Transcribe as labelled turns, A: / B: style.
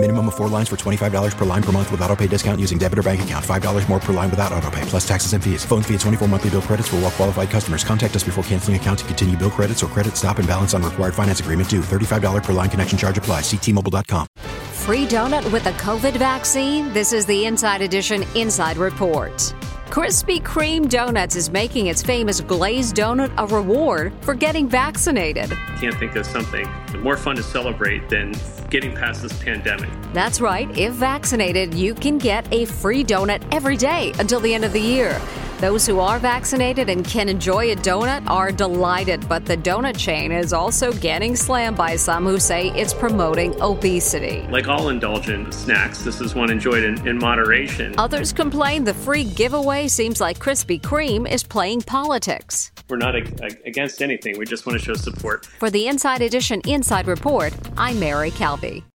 A: Minimum of four lines for $25 per line per month with auto pay discount using debit or bank account. $5 more per line without auto pay, plus taxes and fees. Phone fee at 24 monthly bill credits for all well qualified customers. Contact us before canceling account to continue bill credits or credit stop and balance on required finance agreement due. $35 per line connection charge apply. Ctmobile.com.
B: Free donut with a COVID vaccine? This is the Inside Edition Inside Report. Krispy Kreme Donuts is making its famous glazed donut a reward for getting vaccinated.
C: Can't think of something more fun to celebrate than getting past this pandemic.
B: That's right. If vaccinated, you can get a free donut every day until the end of the year. Those who are vaccinated and can enjoy a donut are delighted, but the donut chain is also getting slammed by some who say it's promoting obesity.
C: Like all indulgent snacks, this is one enjoyed in, in moderation.
B: Others complain the free giveaway seems like Krispy Kreme is playing politics.
C: We're not against anything, we just want to show support.
B: For the Inside Edition Inside Report, I'm Mary Calvi.